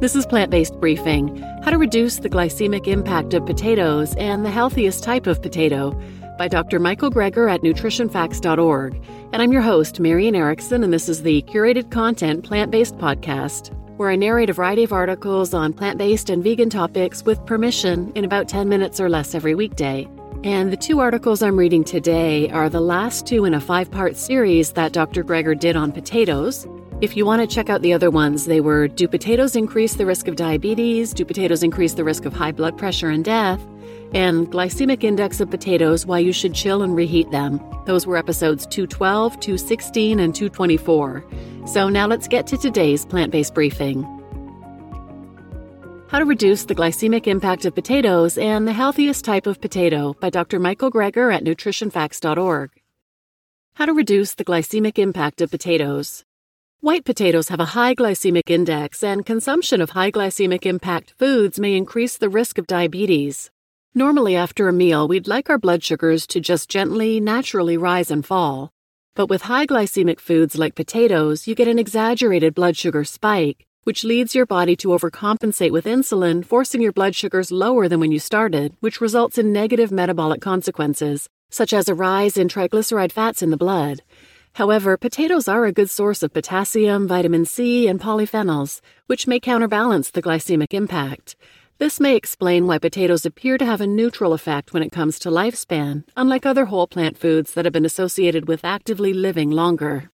This is Plant Based Briefing How to Reduce the Glycemic Impact of Potatoes and the Healthiest Type of Potato by Dr. Michael Greger at nutritionfacts.org. And I'm your host, Marian Erickson, and this is the curated content plant based podcast where I narrate a variety of articles on plant based and vegan topics with permission in about 10 minutes or less every weekday. And the two articles I'm reading today are the last two in a five part series that Dr. Greger did on potatoes. If you want to check out the other ones, they were Do potatoes increase the risk of diabetes? Do potatoes increase the risk of high blood pressure and death? And Glycemic Index of Potatoes Why You Should Chill and Reheat Them. Those were episodes 212, 216, and 224. So now let's get to today's plant based briefing. How to Reduce the Glycemic Impact of Potatoes and the Healthiest Type of Potato by Dr. Michael Greger at nutritionfacts.org. How to Reduce the Glycemic Impact of Potatoes. White potatoes have a high glycemic index, and consumption of high glycemic impact foods may increase the risk of diabetes. Normally, after a meal, we'd like our blood sugars to just gently, naturally rise and fall. But with high glycemic foods like potatoes, you get an exaggerated blood sugar spike, which leads your body to overcompensate with insulin, forcing your blood sugars lower than when you started, which results in negative metabolic consequences, such as a rise in triglyceride fats in the blood. However, potatoes are a good source of potassium, vitamin C, and polyphenols, which may counterbalance the glycemic impact. This may explain why potatoes appear to have a neutral effect when it comes to lifespan, unlike other whole plant foods that have been associated with actively living longer.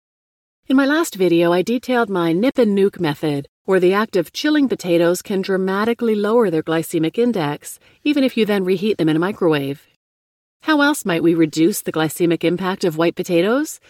In my last video, I detailed my nip and nuke method, where the act of chilling potatoes can dramatically lower their glycemic index, even if you then reheat them in a microwave. How else might we reduce the glycemic impact of white potatoes?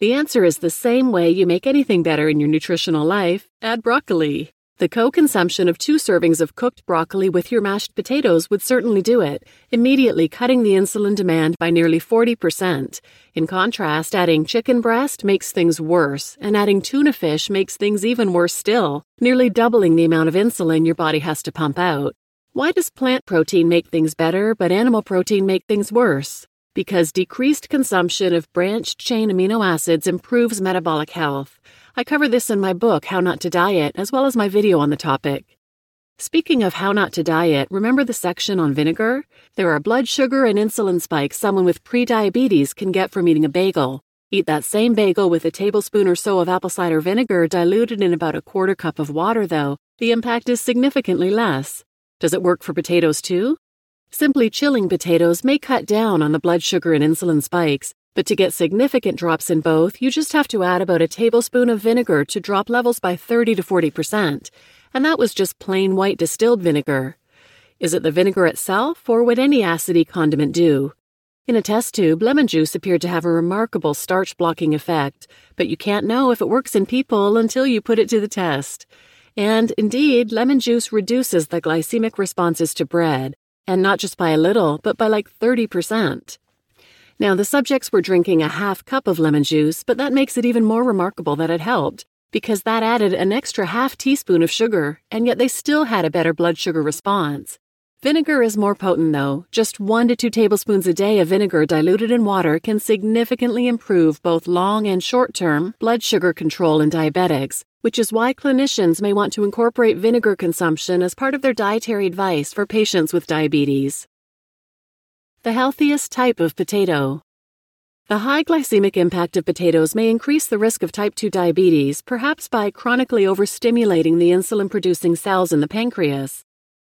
The answer is the same way you make anything better in your nutritional life add broccoli. The co consumption of two servings of cooked broccoli with your mashed potatoes would certainly do it, immediately cutting the insulin demand by nearly 40%. In contrast, adding chicken breast makes things worse, and adding tuna fish makes things even worse still, nearly doubling the amount of insulin your body has to pump out. Why does plant protein make things better, but animal protein make things worse? Because decreased consumption of branched chain amino acids improves metabolic health. I cover this in my book, How Not to Diet, as well as my video on the topic. Speaking of how not to diet, remember the section on vinegar? There are blood sugar and insulin spikes someone with prediabetes can get from eating a bagel. Eat that same bagel with a tablespoon or so of apple cider vinegar diluted in about a quarter cup of water, though. The impact is significantly less. Does it work for potatoes too? Simply chilling potatoes may cut down on the blood sugar and insulin spikes, but to get significant drops in both, you just have to add about a tablespoon of vinegar to drop levels by 30 to 40%. And that was just plain white distilled vinegar. Is it the vinegar itself, or would any acidy condiment do? In a test tube, lemon juice appeared to have a remarkable starch blocking effect, but you can't know if it works in people until you put it to the test. And indeed, lemon juice reduces the glycemic responses to bread, and not just by a little, but by like 30%. Now, the subjects were drinking a half cup of lemon juice, but that makes it even more remarkable that it helped, because that added an extra half teaspoon of sugar, and yet they still had a better blood sugar response. Vinegar is more potent though. Just 1 to 2 tablespoons a day of vinegar diluted in water can significantly improve both long and short term blood sugar control in diabetics, which is why clinicians may want to incorporate vinegar consumption as part of their dietary advice for patients with diabetes. The healthiest type of potato. The high glycemic impact of potatoes may increase the risk of type 2 diabetes, perhaps by chronically overstimulating the insulin producing cells in the pancreas.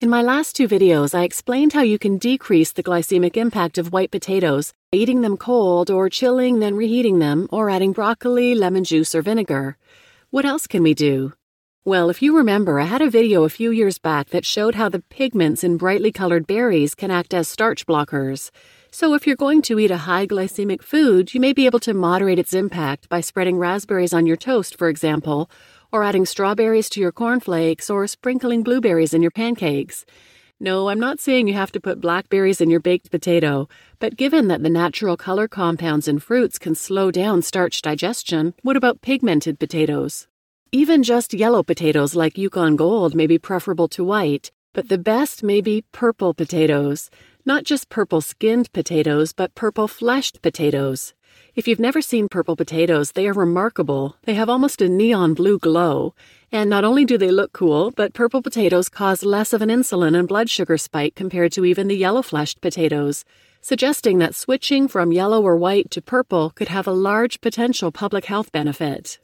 In my last two videos, I explained how you can decrease the glycemic impact of white potatoes eating them cold or chilling, then reheating them, or adding broccoli, lemon juice, or vinegar. What else can we do? Well, if you remember, I had a video a few years back that showed how the pigments in brightly colored berries can act as starch blockers. So, if you're going to eat a high glycemic food, you may be able to moderate its impact by spreading raspberries on your toast, for example, or adding strawberries to your cornflakes, or sprinkling blueberries in your pancakes. No, I'm not saying you have to put blackberries in your baked potato, but given that the natural color compounds in fruits can slow down starch digestion, what about pigmented potatoes? Even just yellow potatoes like Yukon Gold may be preferable to white, but the best may be purple potatoes. Not just purple skinned potatoes, but purple fleshed potatoes. If you've never seen purple potatoes, they are remarkable. They have almost a neon blue glow. And not only do they look cool, but purple potatoes cause less of an insulin and blood sugar spike compared to even the yellow fleshed potatoes, suggesting that switching from yellow or white to purple could have a large potential public health benefit.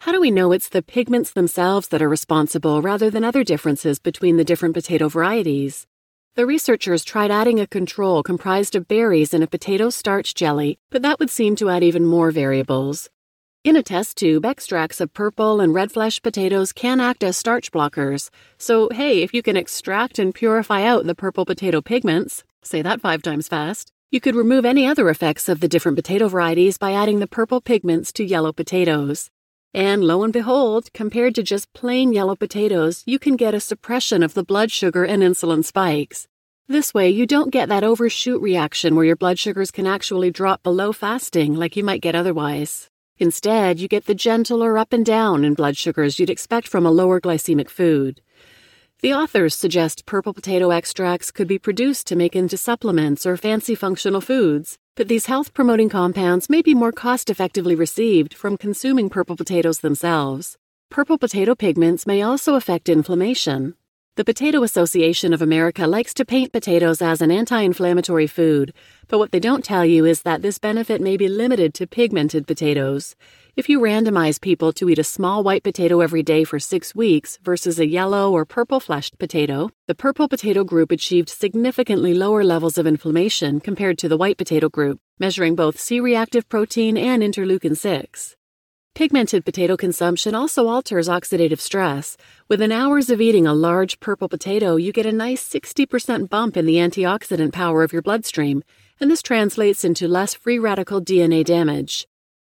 How do we know it's the pigments themselves that are responsible rather than other differences between the different potato varieties? The researchers tried adding a control comprised of berries in a potato starch jelly, but that would seem to add even more variables. In a test tube, extracts of purple and red flesh potatoes can act as starch blockers. So, hey, if you can extract and purify out the purple potato pigments, say that five times fast, you could remove any other effects of the different potato varieties by adding the purple pigments to yellow potatoes. And lo and behold, compared to just plain yellow potatoes, you can get a suppression of the blood sugar and insulin spikes. This way, you don't get that overshoot reaction where your blood sugars can actually drop below fasting like you might get otherwise. Instead, you get the gentler up and down in blood sugars you'd expect from a lower glycemic food. The authors suggest purple potato extracts could be produced to make into supplements or fancy functional foods, but these health promoting compounds may be more cost effectively received from consuming purple potatoes themselves. Purple potato pigments may also affect inflammation. The Potato Association of America likes to paint potatoes as an anti inflammatory food, but what they don't tell you is that this benefit may be limited to pigmented potatoes. If you randomize people to eat a small white potato every day for six weeks versus a yellow or purple fleshed potato, the purple potato group achieved significantly lower levels of inflammation compared to the white potato group, measuring both C reactive protein and interleukin 6. Pigmented potato consumption also alters oxidative stress. Within hours of eating a large purple potato, you get a nice 60% bump in the antioxidant power of your bloodstream, and this translates into less free radical DNA damage.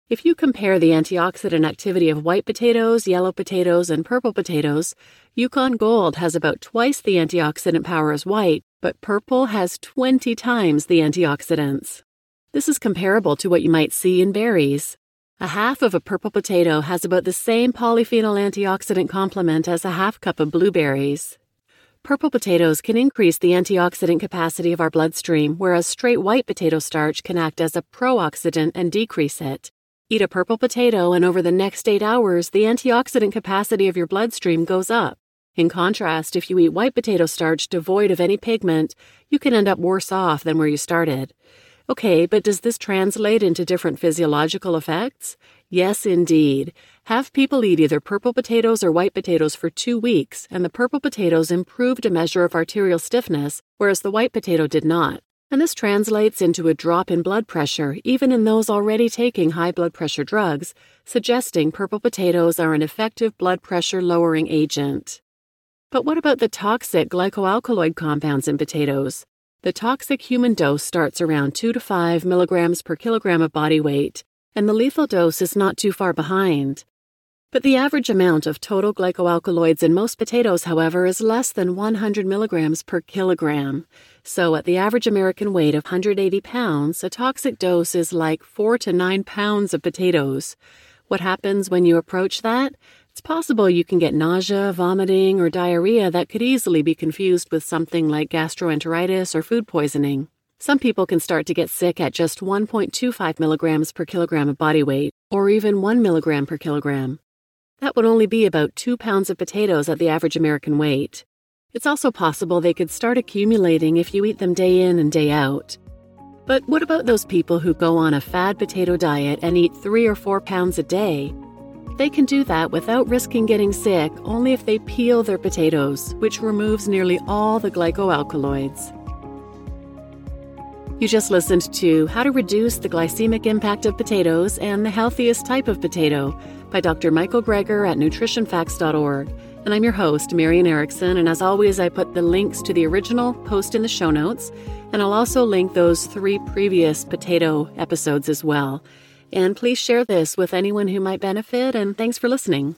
If you compare the antioxidant activity of white potatoes, yellow potatoes, and purple potatoes, Yukon Gold has about twice the antioxidant power as white, but purple has 20 times the antioxidants. This is comparable to what you might see in berries. A half of a purple potato has about the same polyphenol antioxidant complement as a half cup of blueberries. Purple potatoes can increase the antioxidant capacity of our bloodstream, whereas straight white potato starch can act as a pro-oxidant and decrease it. Eat a purple potato, and over the next eight hours, the antioxidant capacity of your bloodstream goes up. In contrast, if you eat white potato starch devoid of any pigment, you can end up worse off than where you started. Okay, but does this translate into different physiological effects? Yes, indeed. Have people eat either purple potatoes or white potatoes for two weeks, and the purple potatoes improved a measure of arterial stiffness, whereas the white potato did not and this translates into a drop in blood pressure even in those already taking high blood pressure drugs, suggesting purple potatoes are an effective blood pressure lowering agent. But what about the toxic glycoalkaloid compounds in potatoes? The toxic human dose starts around 2 to 5 milligrams per kilogram of body weight, and the lethal dose is not too far behind. But the average amount of total glycoalkaloids in most potatoes, however, is less than 100 milligrams per kilogram. So, at the average American weight of 180 pounds, a toxic dose is like 4 to 9 pounds of potatoes. What happens when you approach that? It's possible you can get nausea, vomiting, or diarrhea that could easily be confused with something like gastroenteritis or food poisoning. Some people can start to get sick at just 1.25 milligrams per kilogram of body weight, or even 1 milligram per kilogram. That would only be about two pounds of potatoes at the average American weight. It's also possible they could start accumulating if you eat them day in and day out. But what about those people who go on a fad potato diet and eat three or four pounds a day? They can do that without risking getting sick only if they peel their potatoes, which removes nearly all the glycoalkaloids. You just listened to How to Reduce the Glycemic Impact of Potatoes and the Healthiest Type of Potato by Dr. Michael Greger at nutritionfacts.org. And I'm your host, Marian Erickson. And as always, I put the links to the original post in the show notes. And I'll also link those three previous potato episodes as well. And please share this with anyone who might benefit. And thanks for listening.